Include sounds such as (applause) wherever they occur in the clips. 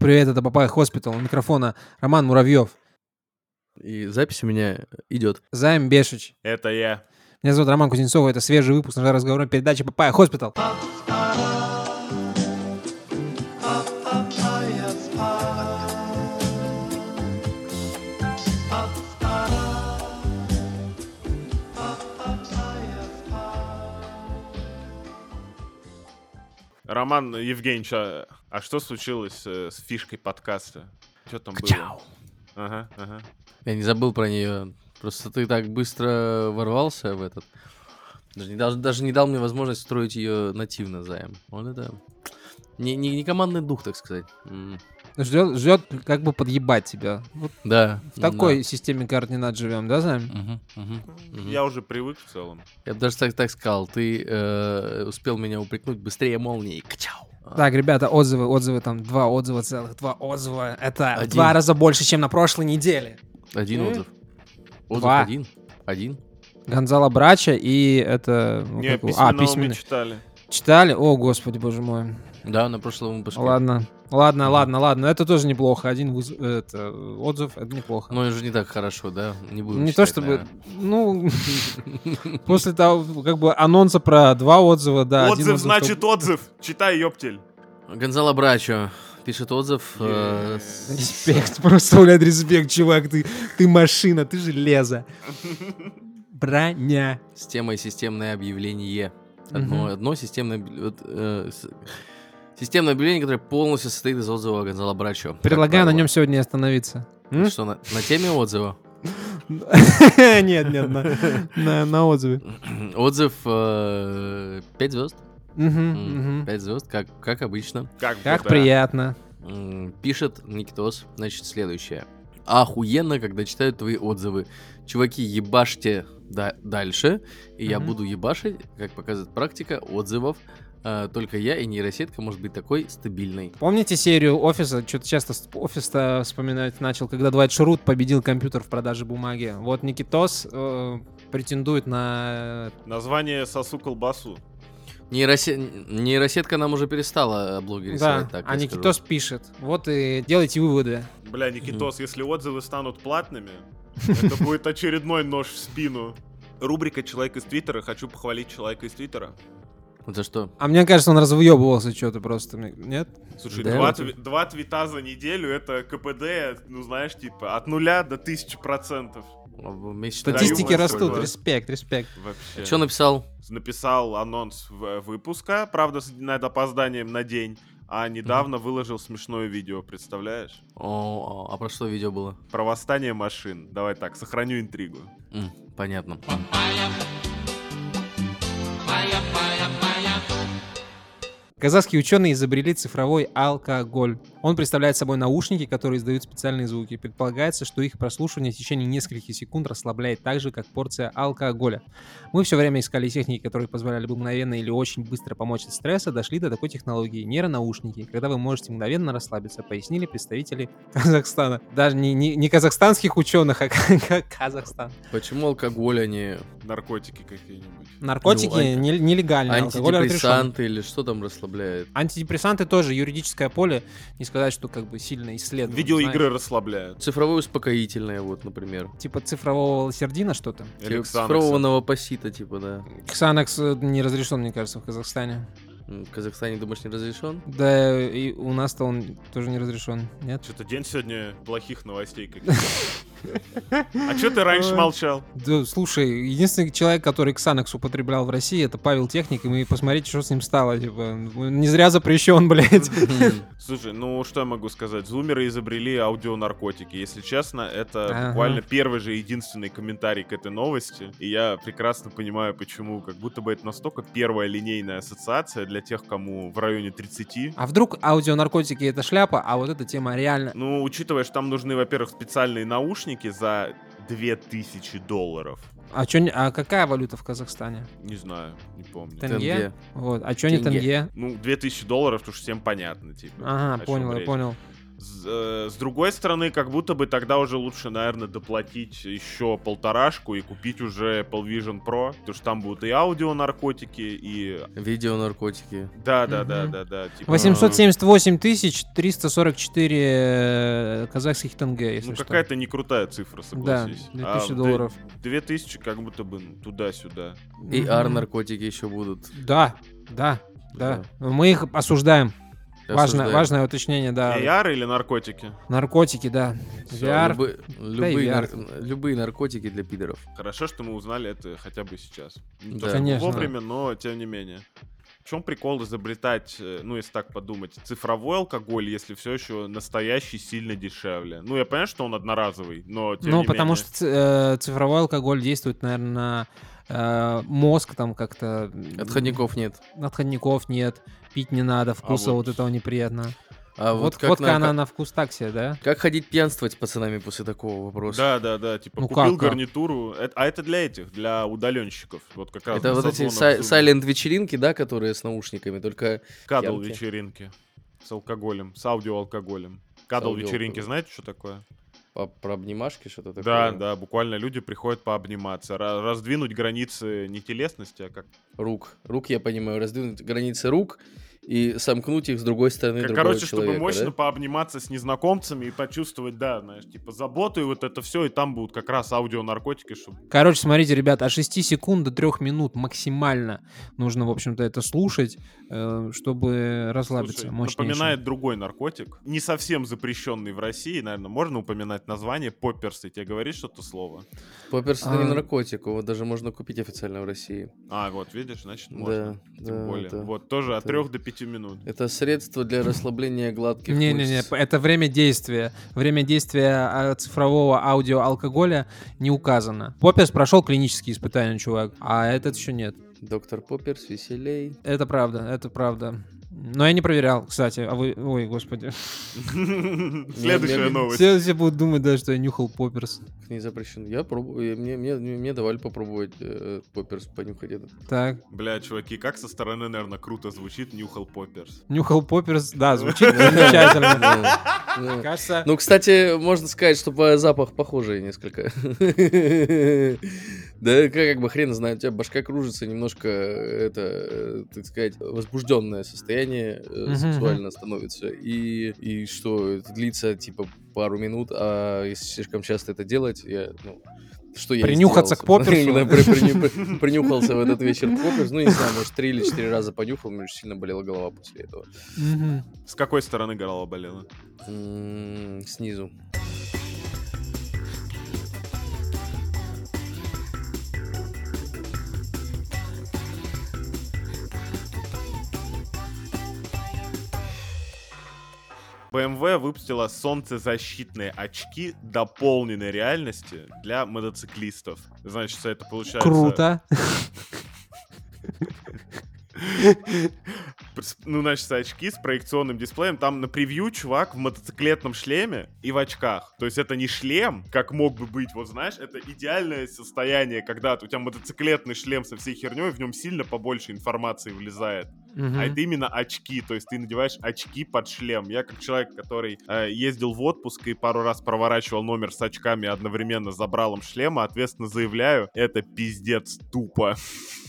Привет, это Papaya Hospital. У микрофона Роман Муравьев. И запись у меня идет. Займ Бешич. Это я. Меня зовут Роман Кузнецов. Это свежий выпуск нашей разговорной передачи Papaya Hospital. Роман Евгеньевич, а, что случилось э, с фишкой подкаста? Что там было? Ага, ага. Я не забыл про нее. Просто ты так быстро ворвался в этот. Даже не, дал, даже не дал мне возможность строить ее нативно займ. Вот это. Не, не, не командный дух, так сказать. М, Ждет, ждет как бы подъебать тебя. Вот Да. в такой системе координат живем, да, Займ? Мгм, мгм, мгм. Я уже привык в целом. Я бы даже так, так сказал. Ты э, успел меня упрекнуть быстрее молнии. Качау. Так, ребята, отзывы, отзывы, там два отзыва целых, два отзыва. Это в Один. два раза больше, чем на прошлой неделе. Один М? отзыв. Отзыв Два. один. Один. Гонзало Брача и это... Не, как письменного а, мы письменный. читали. Читали? О, господи, боже мой. Да, на прошлом выпуске. Ладно, ладно, Мгм. ладно, ладно. Это тоже неплохо. Один выз- это, отзыв, это неплохо. Но это же не так хорошо, да? Не будем не то считать, чтобы, наверное. ну, (laughs) после того, как бы анонса про два отзыва, да. отзыв отзыв, значит отзыв. Читай, ёптель. Гонзало Брачо пишет отзыв. э, Респект, просто, блядь, респект, чувак, ты, ты машина, ты железо. (laughs) Броня. с темой системное объявление. Одно, Мгм. одно системное, э, системное объявление, которое полностью состоит из отзыва Гонзало Брачо. Предлагаю на нем сегодня остановиться. М? Что, на, на теме отзыва? (laughs) Нет, нет, на, отзыве. (clears throat) Отзыв 5 звезд. Мгм, мгм. 5 звезд, как, как обычно. Как, приятно. Пишет Никитос, значит, следующее. Охуенно, когда читают твои отзывы. Чуваки, ебашьте да- дальше, и я Мгм. буду ебашить, как показывает практика, отзывов. А, только я и нейросетка может быть такой стабильной. Помните серию офиса? Что-то часто офис-то вспоминать начал, когда Двайт Шрут победил компьютер в продаже бумаги. Вот Никитос э, претендует на... Название сосу колбасу. Нейросе- Нейросетка нам уже перестала о блоге Да, так а я Никитос скажу. пишет. Вот и делайте выводы. Бля, Никитос, если отзывы станут платными, это будет очередной нож в спину. Рубрика «Человек из Твиттера». Хочу похвалить человека из Твиттера. За что? А мне кажется, он развыебывался что-то просто. Нет? Слушай, Да, два, тви- два твита за неделю — это КПД, ну знаешь, типа от нуля до тысячи процентов. Месяц- Статистики растут. свой. Респект, респект. Вообще. Что написал? Написал анонс выпуска, правда, с опозданием на день, а недавно выложил смешное видео, представляешь? О, а про что видео было? Про восстание машин. Давай так, сохраню интригу. М, понятно. Казахские ученые изобрели цифровой алкоголь. Он представляет собой наушники, которые издают специальные звуки. Предполагается, что их прослушивание в течение нескольких секунд расслабляет так же, как порция алкоголя. Мы все время искали техники, которые позволяли бы мгновенно или очень быстро помочь от стресса, дошли до такой технологии нейронаушники, когда вы можете мгновенно расслабиться, пояснили представители (laughs) Казахстана. Даже не, не, не казахстанских ученых, а (laughs) Казахстан. Почему алкоголь, а не Наркотики какие-нибудь. Наркотики Ну, не- нелегальные, антидепрессанты или что там расслабляет? Антидепрессанты тоже юридическое поле. Не сказать, что как бы сильно исследовано. Видеоигры расслабляют. Цифровое успокоительное, вот, например. знаешь. Типа цифрового лосердина что-то. Или Типа Ксанакса. Цифрового новопосита, типа, да. Ксанакс э, не разрешен, мне кажется, в Казахстане. В Казахстане, думаешь, не разрешен? Да и у нас-то он тоже не разрешен. Нет? Что-то день сегодня плохих новостей каких-то. А что ты раньше молчал? Да, слушай, единственный человек, который Ксанакс употреблял в России, это Павел Техник, и мы посмотрите, что с ним стало. Типа, не зря запрещен, блядь. (laughs) Слушай, ну что я могу сказать? Зумеры изобрели аудионаркотики. Если честно, это буквально первый же единственный комментарий к этой новости. И я прекрасно понимаю, почему. Как будто бы это настолько первая линейная ассоциация для тех, кому в районе 30. А вдруг аудионаркотики это шляпа, а вот эта тема реально... Ну, учитывая, что там нужны, во-первых, специальные наушники за 2000 долларов. А, чё, не- а какая валюта в Казахстане? Не знаю, не помню. Тенге? Тенге. Вот. А что не Тенге. Ну, 2000 долларов, уж всем понятно, типа. Ага, понял, я понял. С, э, с другой стороны, как будто бы тогда уже лучше, наверное, доплатить еще полторашку и купить уже Apple Vision Pro, потому что там будут и аудио наркотики, и... Видео наркотики. Да, да, да, Мгм. да, да. Типа, 878 тысяч 344 э, казахских тенге, если ну, какая-то не крутая цифра, Да, согласись. 2000 А, долларов. Две тысячи как будто бы ну, туда-сюда. И Мгм. ар-наркотики еще будут. Да, да, да. Мы их осуждаем. Важное, Осуждаем. важное уточнение, да. AR или наркотики? Наркотики, да. Всё, VR. Любы- любые, VR. нар- любые наркотики для пидоров. Хорошо, что мы узнали это хотя бы сейчас. Не то, Да. Конечно. вовремя, но тем не менее. В чем прикол изобретать, э, ну, если так подумать, цифровой алкоголь, если все еще настоящий сильно дешевле? Ну, я понимаю, что он одноразовый, но тем Ну, не потому менее. что э, цифровой алкоголь действует, наверное, на мозг там как-то... Отходников нет. Отходников нет, пить не надо, вкуса вот, вот- этого неприятно. А вот вот как, водка, на- она как- на вкус так себе, да? как ходить пьянствовать с пацанами после такого вопроса? Да, да, да, типа Ну купил как, как? гарнитуру, Это- а это для этих, для удаленщиков, вот как раз. Это вот эти созвонов сай- Zoom. сайлент-вечеринки, да, которые с наушниками, только Кадл пьянки. вечеринки с алкоголем, с аудиоалкоголем. Кадл вечеринки, знаете, что такое? По- про обнимашки что-то такое. Да, да, буквально люди приходят пообниматься, ра- раздвинуть границы не телесности, а как Рук. Рук, я понимаю, раздвинуть границы рук и сомкнуть их с другой стороны Как, другого короче, чтобы человека, мощно да? пообниматься с незнакомцами и почувствовать, да, знаешь, типа заботу и вот это все, и там будут как раз аудионаркотики, чтобы... Короче, смотрите, ребят, от 6 секунд до 3 минут максимально нужно, в общем-то, это слушать, э, чтобы расслабиться Слушай, напоминает другой наркотик, не совсем запрещенный в России, наверное, можно упоминать название, попперсы, тебе говорит что-то слово? Попперс это не А. наркотик, его даже можно купить официально в России. А, вот, видишь, значит, можно. Да, Тем да, более. это- Вот, тоже от это- 3 до 5 минут. Это средство для расслабления гладких Не-не-не, мышц. это время действия. Время действия а, цифрового аудиоалкоголя не указано. Поппис прошел клинические испытания, чувак, а этот еще нет. Доктор Попперс, веселей. Это правда, это правда. Но я не проверял, кстати. А вы... Ой, господи. (laughs) Следующая новость. Все, все будут думать, да, что я нюхал попперс. Не запрещен. Я пробую. Мне, мне, мне давали попробовать э, Попперс понюхать этот. Так, Бля, чуваки, как со стороны, наверное, круто звучит Нюхал Попперс. нюхал попперс, да, (laughs) звучит замечательно. Кажется, Ну, кстати, можно сказать, что запах похожий несколько. (laughs) Да, как как бы хрен знает, у тебя башка кружится, немножко это, э, так сказать, возбужденное состояние э, Мгм, сексуально становится. И, и что, это длится типа пару минут, а если слишком часто это делать, я, ну, что я Принюхаться к (laughs) при- при- (laughs) Принюхался в этот вечер к Попперсу. Ну, не знаю, может, три или четыре раза понюхал, мне очень сильно болела голова после этого. С какой стороны голова болела? М, Снизу. BMW выпустила солнцезащитные очки дополненной реальности для мотоциклистов. Значит, это получается... круто. Ну, значит, очки с проекционным дисплеем. Там на превью чувак в мотоциклетном шлеме и в очках. То есть это не шлем, как мог бы быть. Вот знаешь, это идеальное состояние, когда у тебя мотоциклетный шлем со всей херней, в нем сильно побольше информации влезает. Мгм. А это именно очки, то есть ты надеваешь очки под шлем. Я как человек, который э, ездил в отпуск и пару раз проворачивал номер с очками одновременно с забралом шлема, ответственно заявляю, это пиздец тупо.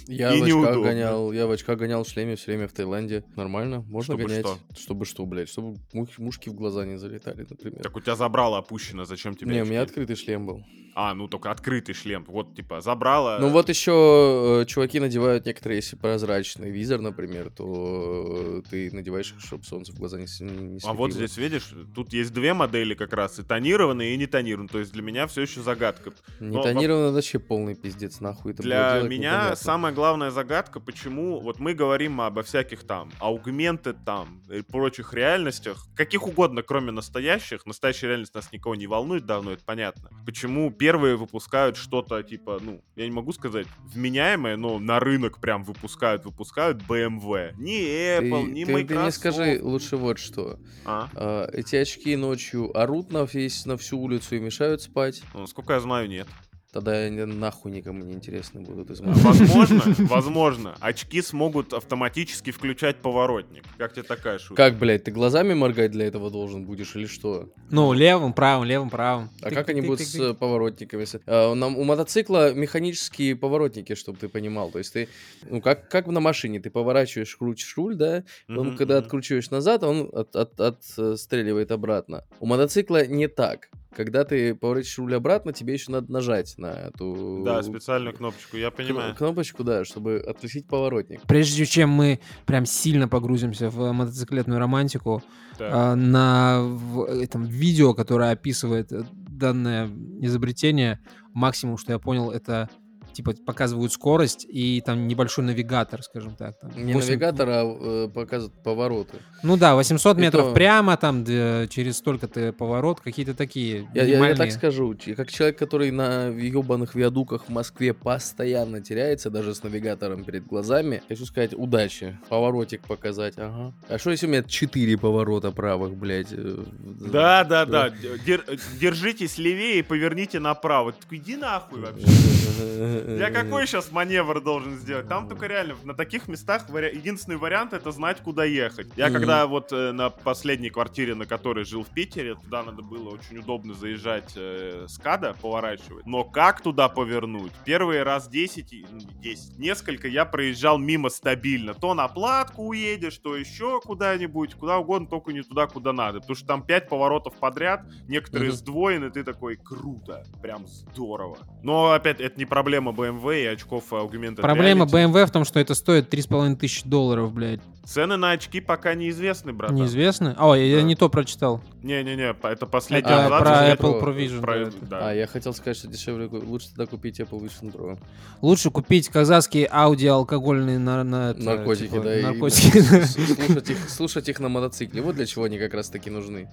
Я И в очках гонял, я в очках гонял в шлеме все время в Таиланде. Нормально, можно Чтобы гонять. что? Чтобы что, блядь? Чтобы мух- мушки в глаза не залетали, например. Так у тебя забрало опущено, зачем тебе не, у очки? меня открытый шлем был. А, ну только открытый шлем. Вот, типа, забрало... Ну вот еще э, чуваки надевают некоторые, если прозрачный визор, например, то э, ты надеваешь, чтобы солнце в глаза не, не, А вот здесь, видишь, тут есть две модели как раз, и тонированные, и не тонированные. То есть для меня все еще загадка. Не но тонировано это вообще полный пиздец, нахуй это Для меня непонятно. самая главная загадка, почему вот мы говорим обо всяких там аугменты там и прочих реальностях, каких угодно, кроме настоящих. Настоящая реальность нас никого не волнует давно, это понятно. Почему первые выпускают что-то типа, ну, я не могу сказать вменяемое, но на рынок прям выпускают, выпускают BMW. Ни Ты, Apple, ни ты- ты Microsoft. мне скажи лучше вот что. А? А, эти очки ночью орут на, весь, на всю улицу и мешают спать. Ну, Насколько я знаю, нет. Тогда они нахуй никому не интересны будут из моих. Возможно, возможно, (laughs) очки смогут автоматически включать поворотник. Как тебе такая шутка? Как, блядь, ты глазами моргать для этого должен будешь или что? Ну, левым, правым, левым, правым. А Тык, как они тык, будут тык, с э, поворотниками? А, у мотоцикла механические поворотники, чтобы ты понимал. То есть ты, ну, как, как на машине, ты поворачиваешь, крутишь руль, да, он, когда откручиваешь назад, он от, от- отстреливает обратно. У мотоцикла не так. Когда ты поворачиваешь руль обратно, тебе еще надо нажать на эту Да, специальную кнопочку, я понимаю. кнопочку, да, чтобы отключить поворотник. Прежде чем мы прям сильно погрузимся в мотоциклетную романтику, Так. а, на в этом видео, которое описывает э, данное изобретение, максимум, что я понял, это типа показывают скорость и там небольшой навигатор, скажем так. там, Не 8 навигатор, а э, показывает повороты. Ну да, 800 И метров то- прямо, там д- через столько-то поворот, какие-то такие Я, я- я так скажу, как человек, который на ебаных виадуках в Москве постоянно теряется, даже с навигатором перед глазами, хочу сказать, удачи. Поворотик показать, ага. А что если у меня четыре поворота правых, блядь? э, Да, да, да. Дер- держитесь левее и поверните направо. Иди нахуй вообще. (laughs) Я какой сейчас маневр должен сделать? Там только реально на таких местах вари- единственный вариант это знать, куда ехать. Я когда вот э, на последней квартире, на которой жил в Питере, туда надо было очень удобно заезжать э, с КАДа, поворачивать. Но как туда повернуть? Первый раз 10, и- ну, не 10, несколько я проезжал мимо стабильно. То на платку уедешь, то еще куда-нибудь, куда угодно, только не туда, куда надо. Потому что там 5 поворотов подряд, некоторые сдвоены, ты такой, круто, прям здорово. Но опять, это не проблема BMW и очков Augmented Проблема Reality. BMW в том, что это стоит 3,5 тысячи долларов, блядь. Цены на очки пока неизвестны, братан. Неизвестно? О, я, я Да. не то прочитал. Не-не-не, это последний Это абзац, про Apple Pro Vision, про- да, да. А, я хотел сказать, что дешевле, лучше тогда купить Apple Vision Pro. Лучше купить казахские аудиоалкогольные на, на- это, Наркотики, типа, да, и наркотики. с- (laughs) слушать их, слушать их на мотоцикле. Вот для чего они как раз таки нужны.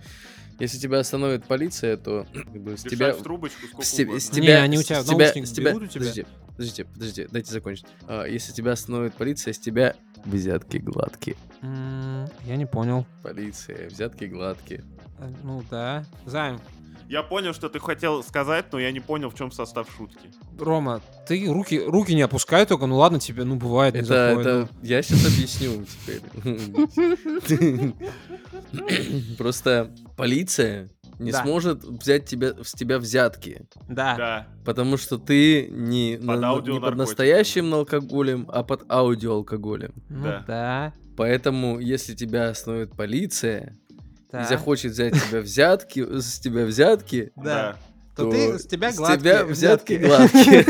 Если тебя остановит полиция, то (clears throat) как бы, с Дышать тебя... в трубочку сколько с, угодно. с Не, тебя, они у с тебя тебя, наушник с тебя, у тебя? Подождите, подождите, подождите, дайте закончить. А, если тебя остановит полиция, с тебя взятки гладкие. Я не понял. Полиция, взятки гладкие. Э, Ну да. Займ, Я понял, что ты хотел сказать, но я не понял, в чем состав шутки. Рома, ты руки, руки не опускай только, ну ладно тебе, ну бывает, не Это, заходит, это я сейчас объясню теперь. (laughs) (laughs) (clears throat) Просто полиция не Да. сможет взять тебя, с тебя взятки. ну. Да. Да. Потому что ты не, Под на- на- не под настоящим алкоголем, а под аудиоалкоголем. Ну Да. да. Поэтому, если тебя остановит полиция да. и захочет взять тебя взятки, с тебя взятки, Да. то, То ты с тебя с гладкие тебя взятки взятки. (laughs)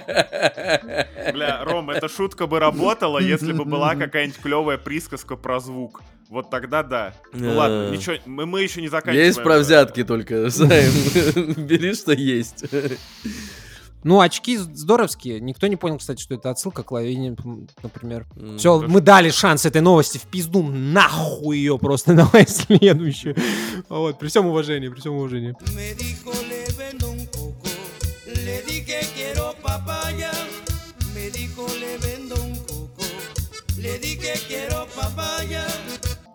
гладкие. Бля, Ром, эта шутка бы работала, если бы была какая-нибудь клевая присказка про звук. Вот тогда да. Ну Да. ладно, ничего, мы, мы еще не заканчиваем. Есть про э, взятки только, (laughs) Займ. (laughs) Бери, что есть. (laughs) Ну, очки здоровские. Никто не понял, кстати, что это отсылка к лавине, например. М, Все, мы дали шанс этой новости в пизду. Нахуй ее просто. Давай следующую. Вот, при всем уважении, при всем уважении.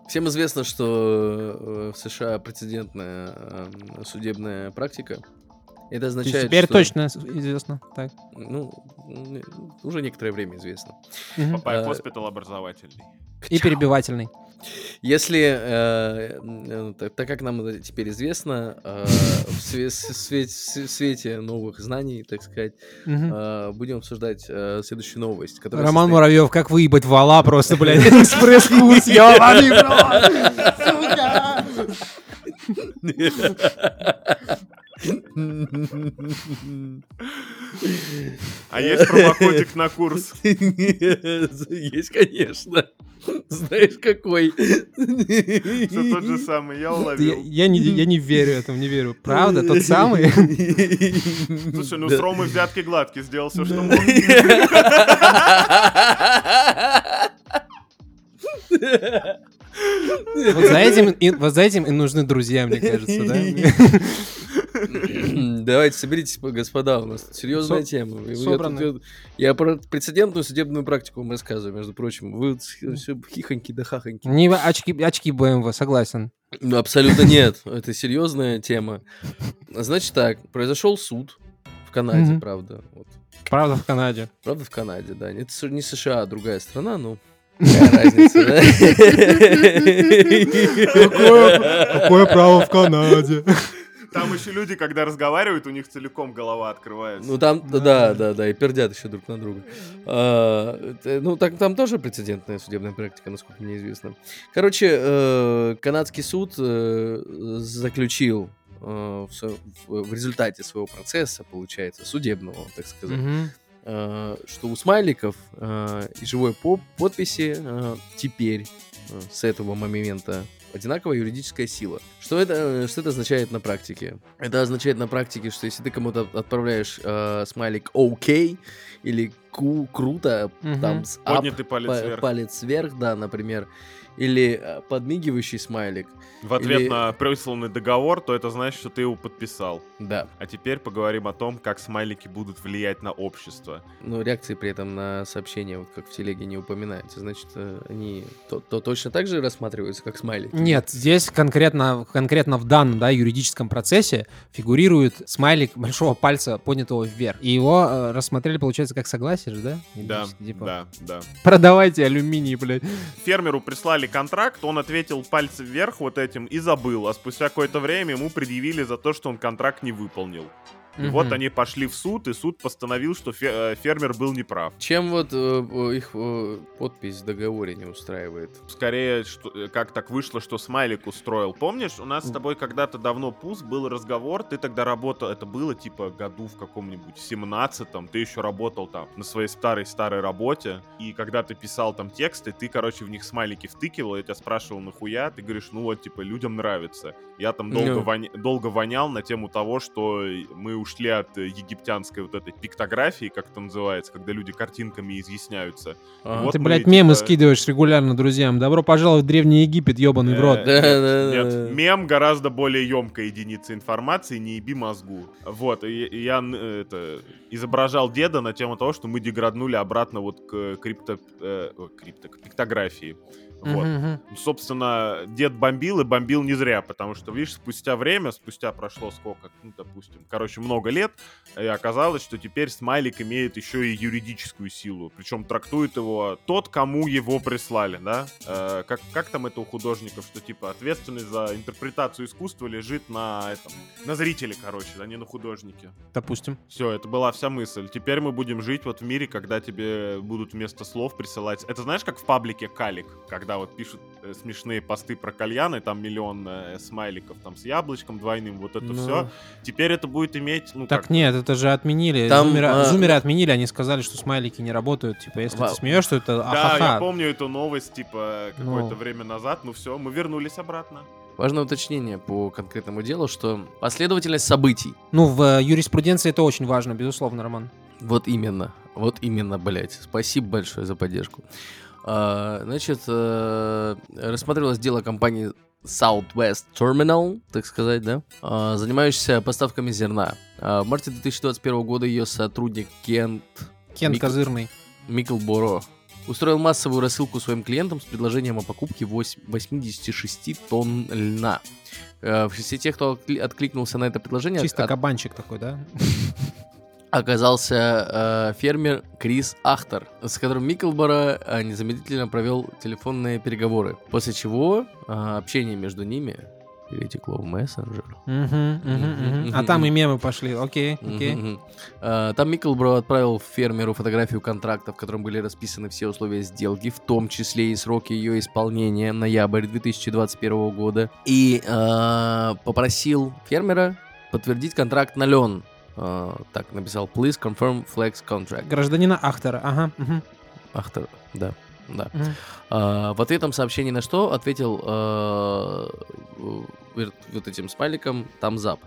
Всем известно, что э, в США прецедентная э, судебная практика. Это То есть означает, Теперь что- точно известно. Так. Ну, уже некоторое время известно. Папай Э, хоспитал образовательный. И перебивательный. Если, э, э, так, так как нам теперь известно, э, в, све- свете новых знаний, так сказать, э, будем обсуждать э, следующую новость. Роман состоит- Муравьев, как выебать вала просто, блядь, (laughs) экспресс-курс, ёбаный сука. А есть промокодик на курс? (laughs) Есть, конечно. Знаешь, какой? Все тот же самый, я уловил. я не, я не верю этому, не верю. Правда, тот самый? Слушай, ну с Ромой взятки гладкий, сделал все, что мог. Вот за этим, и, вот за этим и нужны друзья, мне кажется, да? (laughs) (laughs) Давайте, соберитесь, господа, у нас серьезная тема. Я про прецедентную судебную практику вам рассказываю, между прочим. Вы все хихоньки да хахоньки. Не очки, очки BMW, согласен. Ну, абсолютно нет. Это серьезная тема. Значит так, произошел суд в Канаде, правда. Правда, в Канаде. Правда, в Канаде, да. Это не США, а другая страна, ну. (laughs) Какая разница, да? Какое право в Канаде? Там еще люди, когда разговаривают, у них целиком голова открывается. Ну там, да, да, да, да, и пердят еще друг на друга. А, ну так там тоже прецедентная судебная практика, насколько мне известно. Короче, э, канадский суд э, заключил э, в, результате своего процесса, получается, судебного, так сказать, э, что у смайликов э, и живой поп- подписи э, теперь с этого момента одинаковая юридическая сила. Что это, э, что это означает на практике? Это означает на практике, что если ты кому-то отправляешь э, смайлик «Окей» или «Ку- «Круто», Мгм. там с «ап», Поднятый палец па- вверх. палец вверх, да, например, или э, подмигивающий смайлик, В ответ или- на присланный договор, то это значит, что ты его подписал. да. А теперь поговорим о том, как смайлики будут влиять на общество. Но реакции при этом на сообщения, вот как в телеге не упоминаются, значит, э, они то, то точно так же рассматриваются, как смайлики? Нет, здесь конкретно, конкретно в данном да, юридическом процессе фигурирует смайлик большого пальца, поднятого вверх. И его э, рассмотрели, получается, как согласие же, да? Да, Типа, да, да. Продавайте алюминий, блядь. Фермеру прислали контракт, он ответил пальцем вверх вот этим и забыл. А спустя какое-то время ему предъявили за то, что он контракт не выполнил. И Мгм. вот они пошли в суд, и суд постановил, что фе- э, фермер был неправ. Чем вот э, э, их э, подпись в договоре не устраивает? Скорее, что, э, как так вышло, что смайлик устроил. Помнишь, у нас с тобой когда-то давно пуст был разговор, ты тогда работал, это было типа году в каком-нибудь 17-м, ты еще работал там на своей старой-старой работе, и когда ты писал там тексты, ты, короче, в них смайлики втыкивал, я тебя спрашивал, нахуя, ты говоришь, ну вот, типа, людям нравится. Я там долго, Ну. воня- долго вонял на тему того, что мы ушли от э, египтянской вот этой пиктографии, как это называется, когда люди картинками изъясняются. А, Вот Ты, мы, блядь, мемы типа- скидываешь регулярно друзьям. Добро пожаловать в Древний Египет, ебаный в рот. Э, нет, мем гораздо более емкая единица информации, не еби мозгу. Вот, и, я это, изображал деда на тему того, что мы деграднули обратно вот к крипто... э, крипто- к пиктографии. Вот. Мгм, мгм. Ну, Собственно, дед бомбил и бомбил не зря, потому что, видишь, спустя время, спустя прошло сколько, ну, допустим, короче, много лет, и оказалось, что теперь смайлик имеет еще и юридическую силу. Причем трактует его тот, кому его прислали, да? Э, как, как там это у художников, что типа ответственность за интерпретацию искусства лежит на этом, на зрителе, короче, а не на художнике. Допустим. Все, это была вся мысль. Теперь мы будем жить вот в мире, когда тебе будут вместо слов присылать... Это знаешь, как в паблике Калик, когда вот пишут э, смешные посты про кальяны, там миллион э, смайликов там с яблочком двойным, вот это Ну, все. Теперь это будет иметь, ну Так как... нет, это же отменили. Там, зумеры, а, зумеры отменили, они сказали, что смайлики не работают. Типа, если Вау. ты смеешься, то это Да, я помню эту новость, типа, какое-то Ну. время назад. Ну все, мы вернулись обратно. Важное уточнение по конкретному делу, что последовательность событий. Ну, в э, юриспруденции это очень важно, безусловно, Роман. Вот именно, вот именно, блять. Спасибо большое за поддержку. А, значит, э, рассматривалось дело компании Southwest Terminal, так сказать, да, а, занимающаяся поставками зерна. А, в марте 2021 года ее сотрудник Кент Кент Мик- Козырный. Миклборо устроил массовую рассылку своим клиентам с предложением о покупке вось- 86 тонн льна. Э, В тех, кто откли- откликнулся на это предложение, Чисто от- кабанчик такой, да? (laughs) оказался э, фермер Крис Ахтер, с которым Миклборо э, незамедлительно провел телефонные переговоры, после чего э, общение между ними перетекло в мессенджер. А там и мемы пошли. Окей, окей. Э, Там Миклборо отправил фермеру фотографию контракта, в котором были расписаны все условия сделки, в том числе и сроки ее исполнения, ноябрь 2021 года, и э, попросил фермера подтвердить контракт на лен. Э, так написал, please confirm flex contract. Гражданина Ахтера, ага. мгм, Ахтер, да, да. мгм. А, в ответном сообщении на что ответил э, вот этим смайликом там зап.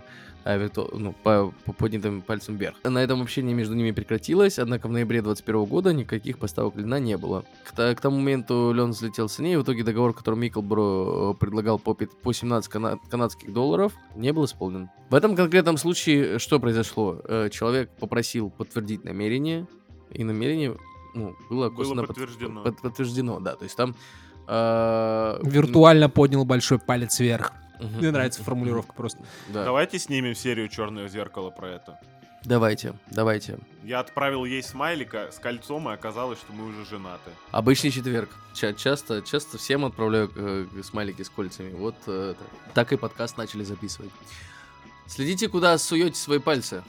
а, вирту- ну, по, по поднятым пальцем вверх. На этом общение между ними прекратилось, однако в ноябре 2021 года никаких поставок льна не было. К, та- к тому моменту лен взлетел в цене, и в итоге договор, который Миклбро э, предлагал по, по 17 кана- канадских долларов, не был исполнен. В этом конкретном случае что произошло? Э, Человек попросил подтвердить намерение, и намерение ну, было, косвенно под- подтверждено. под- подтверждено, да. То есть там... э, Виртуально поднял большой палец вверх. Мне нравится формулировка просто. Да. Давайте снимем серию Черное зеркало про это. Давайте, давайте. Я отправил ей смайлика с кольцом, и оказалось, что мы уже женаты. Обычный четверг. Ча- часто, часто всем отправляю э, смайлики с кольцами. Вот э, так и подкаст начали записывать. Следите, куда суете свои пальцы.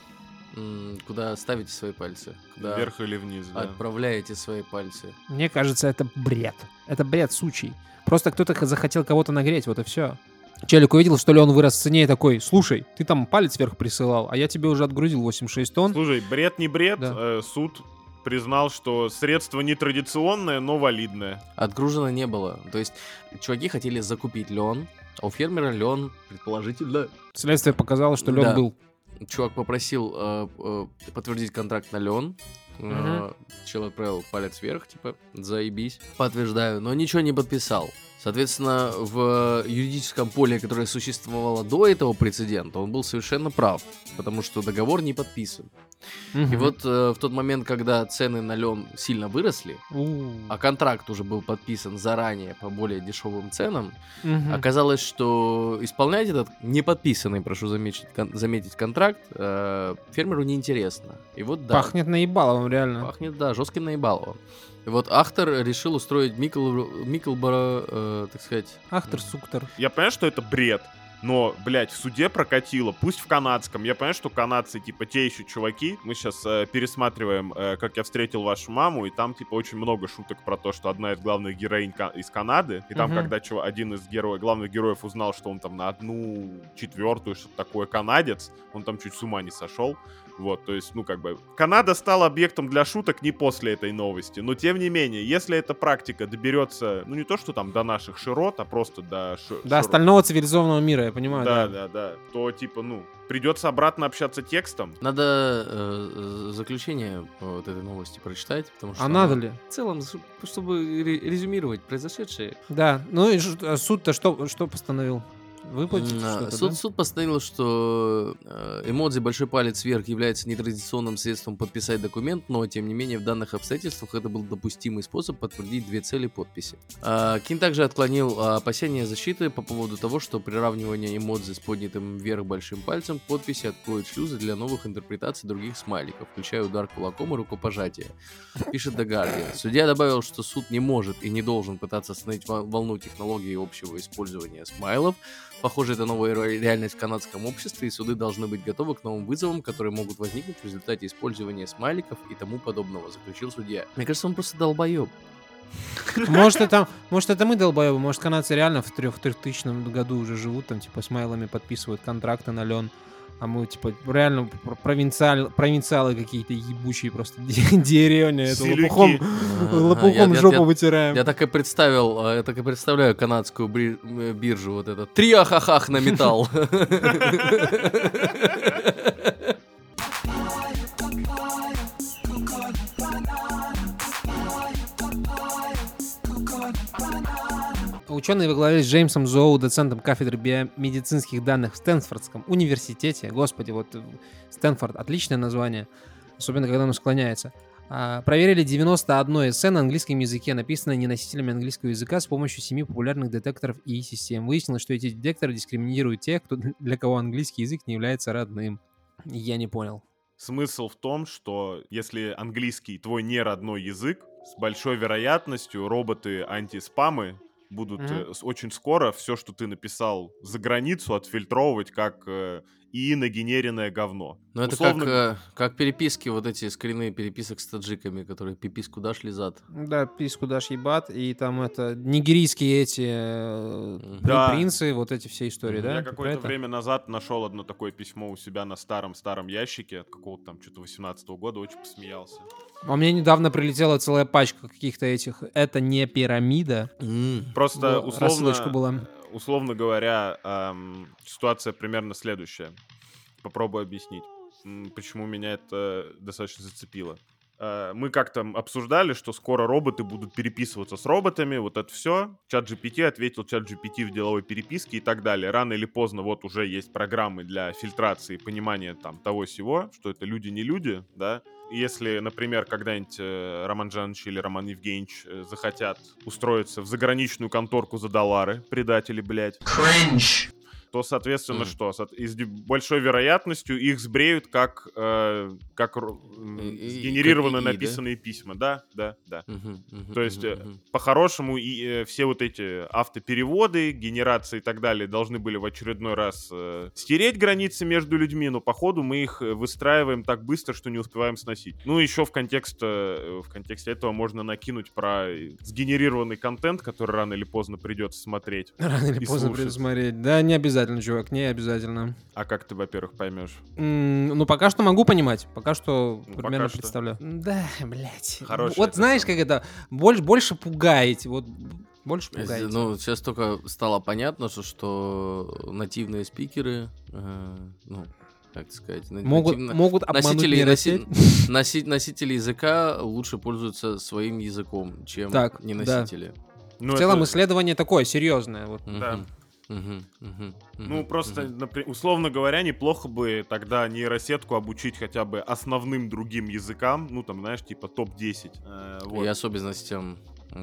М, Куда ставите свои пальцы. Куда Вверх или вниз, да. отправляете свои пальцы. Мне кажется, это бред. Это бред сучий. Просто кто-то захотел кого-то нагреть, вот и все. Челик увидел, что ли, он вырос в цене и такой, слушай, ты там палец вверх присылал, а я тебе уже отгрузил 86 тонн. Слушай, бред не бред, Да. э, суд признал, что средство нетрадиционное, но валидное. Отгружено не было. То есть чуваки хотели закупить лен, а у фермера лен, предположительно, Следствие показало, что лед Да. был. чувак попросил э, э, подтвердить контракт на лен. Мгм. Чел отправил палец вверх, типа, заебись. Подтверждаю, но ничего не подписал. Соответственно, в юридическом поле, которое существовало до этого прецедента, он был совершенно прав, потому что договор не подписан. И Мгм. вот э, в тот момент, когда цены на лен сильно выросли, У. а контракт уже был подписан заранее по более дешевым ценам, Мгм. Оказалось, что исполнять этот неподписанный, прошу заметить, кон- заметить контракт, э, фермеру неинтересно. И вот да, Пахнет наебаловым, реально. пахнет, да, жестким наебалово. И вот Ахтер решил устроить Микл, Миклборо, э, так сказать, Ахтер, суктер. Я понимаю, что это бред, но, блядь, в суде прокатило, пусть в канадском. Я понимаю, что канадцы, типа, те еще чуваки. Мы сейчас пересматриваем, э, как я встретил вашу маму, и там, типа, очень много шуток про то, что одна из главных героинь ка- из Канады. И там, Мгм. когда чува- один из героев, главных героев узнал, что он там на одну четвертую, что-то такое, канадец, он там чуть с ума не сошел. Вот, то есть, ну, как бы, Канада стала объектом для шуток не после этой новости, но, тем не менее, если эта практика доберется, ну, не то, что там до наших широт, а просто до... ши- До широ- остального цивилизованного мира, я понимаю. Да, да, да, то, типа, ну, придется обратно общаться текстом. надо э, э, заключение вот этой новости прочитать, потому что... А надо ли? В целом, чтобы ре- резюмировать произошедшее, Да. Ну и а суд-то что, что постановил? Выплатить что-то, суд, да? суд постановил, что э, эмодзи «большой палец вверх» является нетрадиционным средством подписать документ, но, тем не менее, в данных обстоятельствах это был допустимый способ подтвердить две цели подписи. А, Кин также отклонил а, опасения защиты по поводу того, что приравнивание эмодзи с поднятым вверх большим пальцем к подписи откроет шлюзы для новых интерпретаций других смайликов, включая удар кулаком и рукопожатие. Пишет The Guardian. Судья добавил, что суд не может и не должен пытаться остановить вол- волну технологии общего использования смайлов, Похоже, это новая ре- реальность в канадском обществе, и суды должны быть готовы к новым вызовам, которые могут возникнуть в результате использования смайликов и тому подобного, заключил судья. Мне кажется, он просто долбоеб. Может, это, может, это мы долбоебы, может, канадцы реально в 3000 году уже живут, там, типа, смайлами подписывают контракты на лен, а мы, типа, реально пр- провинциаль, провинциалы какие-то ебучие просто де- деревня, это лопухом, (laughs) Ага, лопухом жопу я- вытираем. Я так и представил, э, я так и представляю канадскую э, биржу, вот это три ахахах на металл. (laughs) Ученые во главе с Джеймсом Зоу, доцентом кафедры биомедицинских данных в Стэнфордском университете, господи, вот э, Стэнфорд, отличное название, особенно когда оно склоняется, а, проверили 91 эссе на английском языке, написанное неносителями английского языка с помощью семи популярных детекторов и систем. Выяснилось, что эти детекторы дискриминируют тех, кто, для кого английский язык не является родным. Я не понял. Смысл в том, что если английский твой не родной язык, с большой вероятностью роботы антиспамы будут э, с- очень скоро все, что ты написал за границу, отфильтровывать как э, и нагенеренное говно. Ну это Условно как, э, как переписки, вот эти скрины переписок с таджиками, которые пиписку дашь лизат. Да, писку дашь ебат, и там это нигерийские эти э, Да. принцы, вот эти все истории, Мгм. да? Я какое-то это? время назад нашел одно такое письмо у себя на старом-старом ящике от какого-то там что-то 18 года, очень посмеялся. А мне недавно прилетела целая пачка каких-то этих. Это не пирамида. Просто Во, условно, рассылочка была. условно говоря, эм, ситуация примерно следующая. Попробую объяснить, почему меня это достаточно зацепило. Э, Мы как-то обсуждали, что скоро роботы будут переписываться с роботами, вот это все. Чат GPT ответил чат GPT в деловой переписке и так далее. Рано или поздно вот уже есть программы для фильтрации, понимания там того всего, что это люди не люди, да. Если, например, когда-нибудь э, Роман Жанович или Роман Евгеньевич э, захотят устроиться в заграничную конторку за доллары, предатели, блядь, то, соответственно, Мгм. что? И с большой вероятностью их сбреют как, э, как И- сгенерированно как ИИ, да? написанные письма. Да, да, да. Мгм, мгм, То есть, мгм. По-хорошему, и э, все вот эти автопереводы, генерации и так далее должны были в очередной раз э, стереть границы между людьми, но походу мы их э, выстраиваем так быстро, что не успеваем сносить. Ну, еще в, контекст, э, в контексте этого можно накинуть про э, сгенерированный контент, который рано или поздно придется смотреть. (laughs) Рано или поздно придется смотреть. Да, не обязательно, чувак, не обязательно. А как ты, во-первых, поймешь? М, Ну, пока что могу понимать. Пока что Ну, примерно пока что. представляю. Да, блядь. Хорошая Вот знаешь, самая. как это? Больше, больше пугаете. Вот больше Если- пугаете. Ну, сейчас только стало понятно, что, что нативные спикеры, э, ну, как сказать, могут, нативно- могут обмануть носители, нейросеть. носи- (laughs) носи- носители языка лучше пользуются своим языком, чем Так, не да. носители. Ну, В целом это- исследование такое серьезное. Вот. Да. Ну, просто, условно говоря, неплохо бы тогда нейросетку обучить хотя бы основным другим языкам, ну, там, знаешь, типа топ-10. э, вот. И особенностям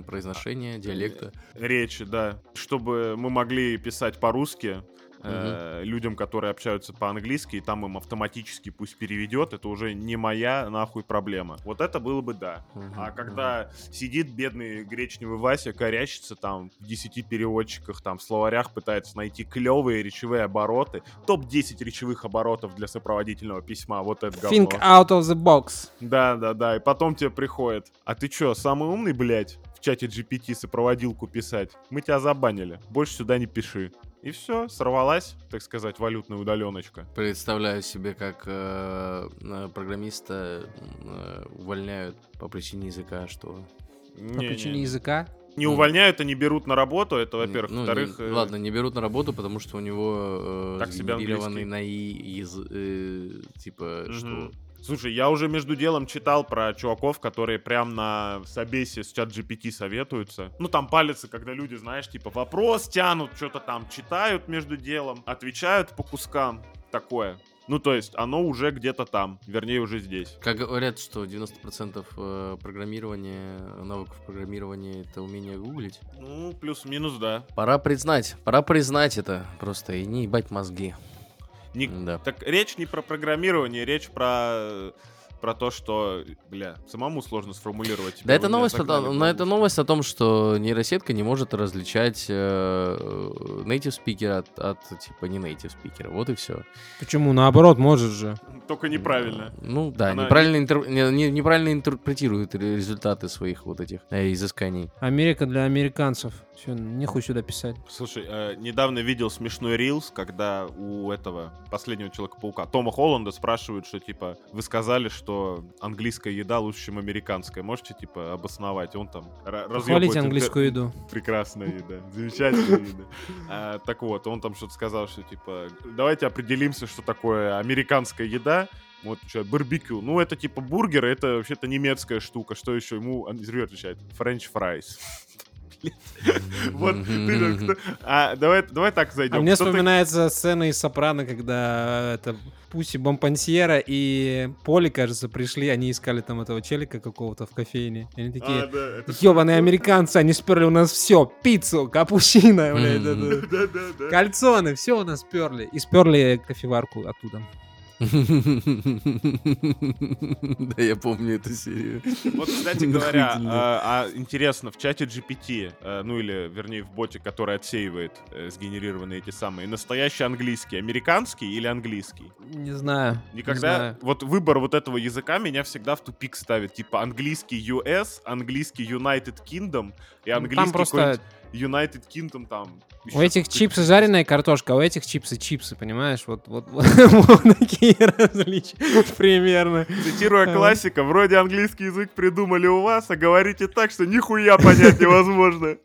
произношения, диалекта. речи, да, чтобы мы могли писать по-русски э, людям, которые общаются по-английски, и там им автоматически пусть переведет, это уже не моя нахуй проблема. Вот это было бы да. Мгм, А когда сидит бедный гречневый Вася, корящится там в 10 переводчиках, там в словарях пытается найти клевые речевые обороты, топ-10 речевых оборотов для сопроводительного письма, вот это говно. Think out of the box. Да, да, да. И потом тебе приходит. А ты чё, самый умный, блядь, в чате GPT сопроводилку писать? Мы тебя забанили. Больше сюда не пиши. И все, сорвалась, так сказать, валютная удаленочка. Представляю себе, как э, э, программиста э, увольняют по причине языка, что... По причине языка. Не Ну. увольняют, а не берут на работу, это, во-первых. Ну, не- Во-вторых, э, ладно, не берут на работу, потому что у него э, Так английский. на и язы- э, типа, Мгм. что... Слушай, я уже между делом читал про чуваков, которые прям на собесе с чат GPT советуются. Ну, там палятся, когда люди, знаешь, типа вопрос тянут, что-то там читают между делом, отвечают по кускам. Такое. Ну, то есть, оно уже где-то там, вернее, уже здесь. Как говорят, что 90% э, программирования, навыков программирования — это умение гуглить. Ну, плюс-минус, да. Пора признать, пора признать это просто и не ебать мозги. Не- Да. Так речь не про программирование, речь про про то, что, бля, самому сложно сформулировать. Да, это новость, в но это новость о том, что нейросетка не может различать э, native спикера от, от, типа не native спикера. Вот и все. Почему? Наоборот, может же. Только неправильно. Ну да, Она неправильно, интер- не- не- неправильно интерпретирует ре- результаты своих вот этих э, изысканий. Америка для американцев. Все, нехуй сюда писать. Слушай, э, недавно видел смешной рилс, когда у этого последнего Человека-паука Тома Холланда спрашивают, что типа вы сказали, что английская еда лучше, чем американская. Можете типа обосновать? Он там ра- разъебывает английскую еду. Прекрасная еда, замечательная еда. А, так вот, он там что-то сказал, что типа давайте определимся, что такое американская еда. Вот что, барбекю. Ну, это типа бургеры, это вообще-то немецкая штука. Что еще ему интервью отвечает? French fries. (laughs) Вот, А, давай, давай так зайдем. А мне вспоминается сцена из Сопрано, когда это Пуси Бомпансьера и Поли, кажется, пришли, они искали там этого челика какого-то в кофейне. Они А, такие, да, это- ебаные американцы, они сперли у нас все, пиццу, капучино, блядь, (laughs) Да, да, да. кальцоны, все у нас сперли. И сперли кофеварку оттуда. Да, я помню эту серию. Вот, кстати говоря, а, а, интересно, в чате GPT, э, ну или, вернее, в боте, который отсеивает э, сгенерированные эти самые, настоящий английский, американский или английский? Не знаю. не Никогда знаю. вот выбор вот этого языка меня всегда в тупик ставит. Типа английский US, английский United Kingdом и английский Ну, Там просто United Kingdom там. у этих чипсы жареная картошка, а у этих чипсы чипсы, понимаешь? Вот, вот, вот, (laughs) вот такие различия примерно. Цитируя классика, вроде английский язык придумали у вас, а говорите так, что нихуя понять невозможно.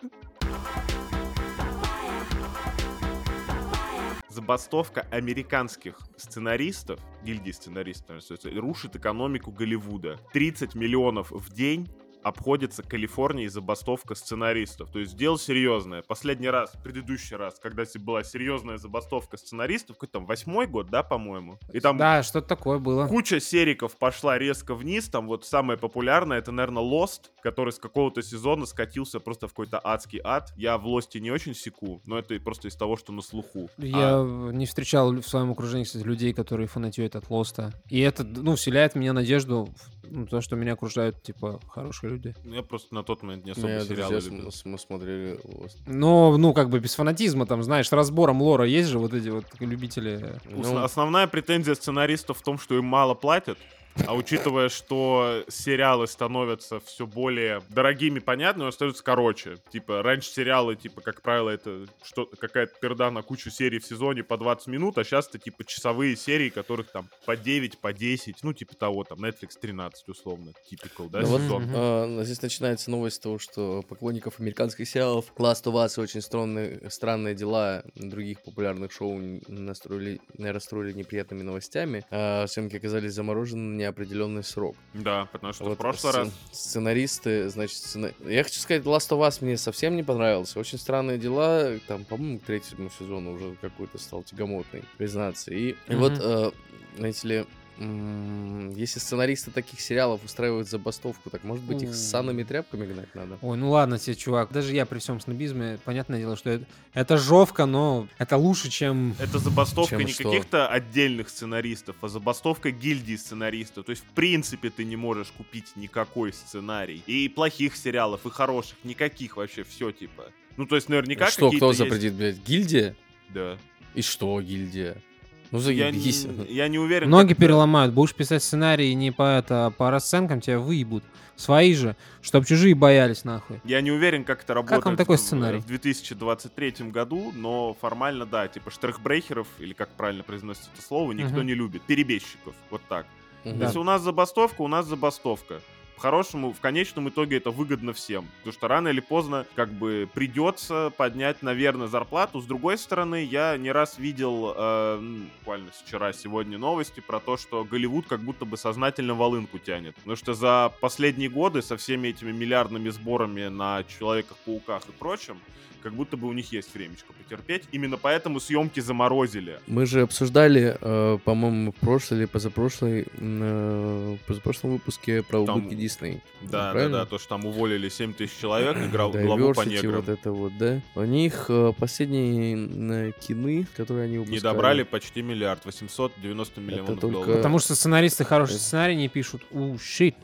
Забастовка американских сценаристов, гильдии сценаристов, рушит экономику Голливуда. 30 миллионов в день обходится Калифорнией забастовка сценаристов. То есть дело серьезное. Последний раз, предыдущий раз, когда была серьезная забастовка сценаристов, какой там восьмой год, да, по-моему? И там Да, что-то такое было. Куча сериков пошла резко вниз. Там вот самое популярное, это, наверное, Lost, который с какого-то сезона скатился просто в какой-то адский ад. Я в Лосте не очень секу, но это просто из того, что на слуху. Я А, не встречал в своем окружении, кстати, людей, которые фанатеют от Лоста. И это, ну, вселяет в меня надежду, в ну, то, что меня окружают, типа, хорошие люди. я просто на тот момент не У меня особо сериалы друзья любил. мы смотрели Lost. Но, ну, как бы без фанатизма, там, знаешь, с разбором лора есть же вот эти вот любители. Ус- Ну, Основная претензия сценаристов в том, что им мало платят. А учитывая, что сериалы становятся все более дорогими, понятно, но остаются короче. Типа, раньше сериалы, типа, как правило, это что какая-то перда на кучу серий в сезоне по 20 минут, а сейчас это, типа, часовые серии, которых там по 9, по 10, ну, типа того, там, Netflix 13, условно, typical, да, Ну вот, сезон. Мгм. а, здесь начинается новость того, что поклонников американских сериалов Last of Us и очень странные, странные дела других популярных шоу настроили, расстроили неприятными новостями. А съемки оказались заморожены неопределенный срок. Да, потому что в Вот прошлый сцен- раз... Сценаристы, значит, сцена- я хочу сказать, Last of Us мне совсем не понравился. Очень странные дела. Там, по-моему, к третьему сезону уже какой-то стал тягомотный, признаться. И, и вот, э, знаете ли, если сценаристы таких сериалов устраивают забастовку, так может быть их с санными тряпками гнать надо? Ой, ну ладно тебе, чувак. Даже я при всем снобизме, понятное дело, что это, это жовка, но это лучше, чем... Это забастовка Чем не каких-то отдельных сценаристов, а забастовка гильдии сценаристов. То есть, в принципе, ты не можешь купить никакой сценарий. И плохих сериалов, и хороших, никаких вообще, все типа. Ну, то есть, наверняка что, кто есть- запретит, блядь? Гильдия? Да. И что гильдия? Ну Я, заебись. не- я не уверен. Ноги как переломают. Будешь писать сценарий не по, это, а по расценкам, тебя выебут. Свои же, чтоб чужие боялись, нахуй. Я не уверен, как это работает вам такой в- сценарий? в 2023 году, но формально, да, типа штрихбрейхеров, или как правильно произносится это слово, никто Мгм. не любит. Перебежчиков, вот так. Да. Если у нас забастовка, у нас забастовка. По-хорошему, в конечном итоге это выгодно всем. Потому что рано или поздно как бы придется поднять, наверное, зарплату. С другой стороны, я не раз видел, э, буквально вчера, сегодня новости про то, что Голливуд как будто бы сознательно волынку тянет. Потому что за последние годы со всеми этими миллиардными сборами на Человеках-пауках и прочем, как будто бы у них есть времечко потерпеть. Именно поэтому съемки заморозили. Мы же обсуждали, э, по-моему, в прошлой или позапрошлой, м, э, позапрошлом выпуске про Там- убытки Дисней. Да, да, да, то, что там уволили 7 тысяч человек, играл главу по неграм. вот это вот, да. У них э, последние м, кины, которые они Не выпускали... добрали почти миллиард, 890 миллионов только- долларов. Потому что сценаристы хороший Это- сценарий не пишут. У, щит.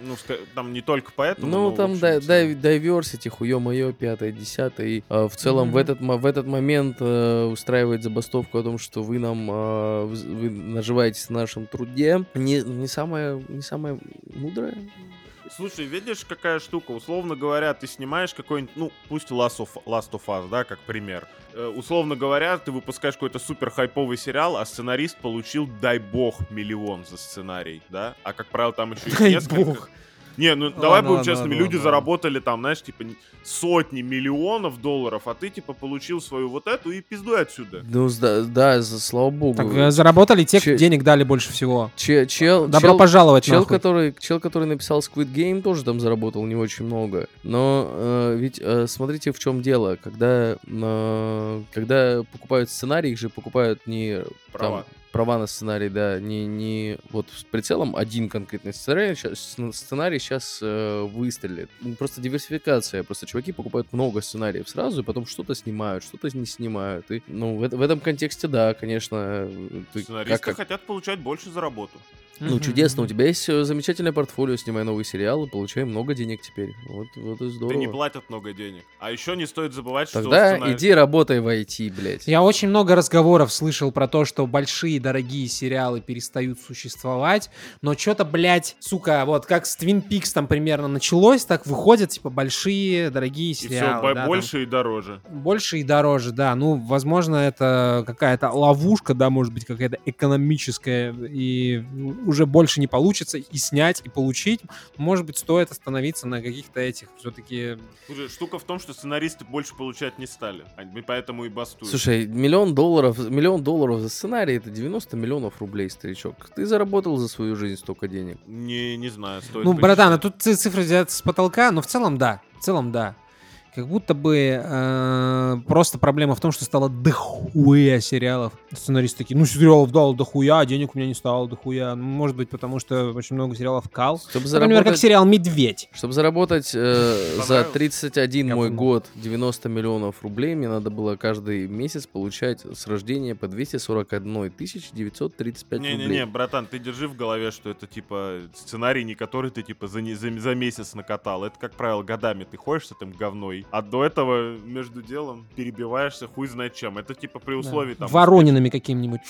Ну, там не только поэтому. Ну, но, в там общем, дай- в diversity, хуё-моё, пятое, десятое. И э, в целом в, Мгм. этот, в этот момент э, устраивать забастовку о том, что вы нам э, вы наживаетесь на нашем труде, не, не, самое, не самое мудрое. Слушай, видишь, какая штука? Условно говоря, ты снимаешь какой-нибудь, ну, пусть Last of, Last of Us, да, как пример. Э, условно говоря, ты выпускаешь какой-то супер хайповый сериал, а сценарист получил, дай бог, миллион за сценарий, да? А, как правило, там еще и несколько... бог. Не, ну давай Ладно, будем ладно, честными, ладно, люди ладно. заработали там, знаешь, типа сотни миллионов долларов, а ты типа получил свою вот эту и пиздуй отсюда. Ну, да, за- слава богу. Так э, заработали те, Че- денег дали больше всего. Че- чел, Добро чел- пожаловать, Чел нахуй. который, чел, который написал Squid Game, тоже там заработал не очень много. Но э, ведь э, смотрите, в чем дело. Когда, э, когда покупают сценарий, их же покупают не Права. там, права на сценарий, да, не, не вот с прицелом один конкретный сценарий, щас- сценарий сейчас выстрелит. Ну, Просто диверсификация. Просто чуваки покупают много сценариев сразу, и потом что-то снимают, что-то не снимают. И, ну, в, в этом контексте, да, конечно. ты Сценаристы как- как- хотят получать больше за работу. Ну, чудесно, у тебя есть э, замечательное портфолио, снимай новый сериал и получай много денег теперь. Вот, вот и здорово. Да не платят много денег. А еще не стоит забывать, Тогда что... сцена- иди работай в IT, блядь. Я очень много разговоров слышал про то, что большие дорогие сериалы перестают существовать, но что-то, блядь, сука, вот как с Twin Peaks там примерно началось, так выходят, типа, большие дорогие И все сериалы. да, там. больше и дороже. Больше и дороже, да. Ну, возможно, это какая-то ловушка, да, может быть, какая-то экономическая. И уже больше не получится и снять, и получить, может быть, стоит остановиться на каких-то этих все-таки... Слушай, штука в том, что сценаристы больше получать не стали. Они поэтому и бастуют. Слушай, миллион долларов, миллион долларов за сценарий это 90 миллионов рублей, старичок. Ты заработал за свою жизнь столько денег. Не, не знаю, стоит Ну, братан, а посчитать. тут ци- цифры взяты с потолка, но в целом да, в целом да. Как будто бы э, просто проблема в том, что стало дохуя сериалов. Сценаристы такие, ну сериалов дал дохуя, а денег у меня не стало дохуя. Ну, может быть, потому что очень много сериалов кал. Чтобы Например, как заработать, сериал «Медведь». чтобы заработать э, за Понравилось? 31 мой Говно. год 90 миллионов рублей, мне надо было каждый месяц получать с рождения по 241 935 рублей. Не-не-не, братан, ты держи в голове, что это типа сценарий, не который ты типа за, не- за, за месяц накатал. Это, как правило, годами ты ходишь с этим говной, а до этого между делом перебиваешься хуй знает чем. Это типа при условии там... Воронинами (laughs) каким-нибудь.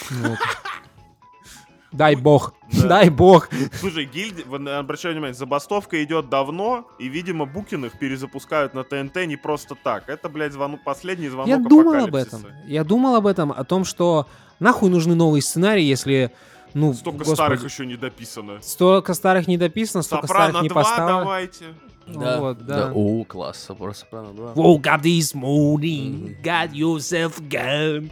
Дай бог, Да. дай бог. Слушай, гильдия, вот, обращаю внимание, забастовка идет давно, и, видимо, Букиных перезапускают на ТНТ не просто так. Это, блядь, звону... последний звонок Я думал об этом. Я думал об этом, о том, что нахуй нужны новые сценарии, если, ну, Столько господи, старых еще не дописано. Столько старых не дописано, столько старых Сопрано не 2 поставлено. давайте. Да, Вот, да. да. О, класс, Сопрано 2. Woke up this morning, got yourself a gun.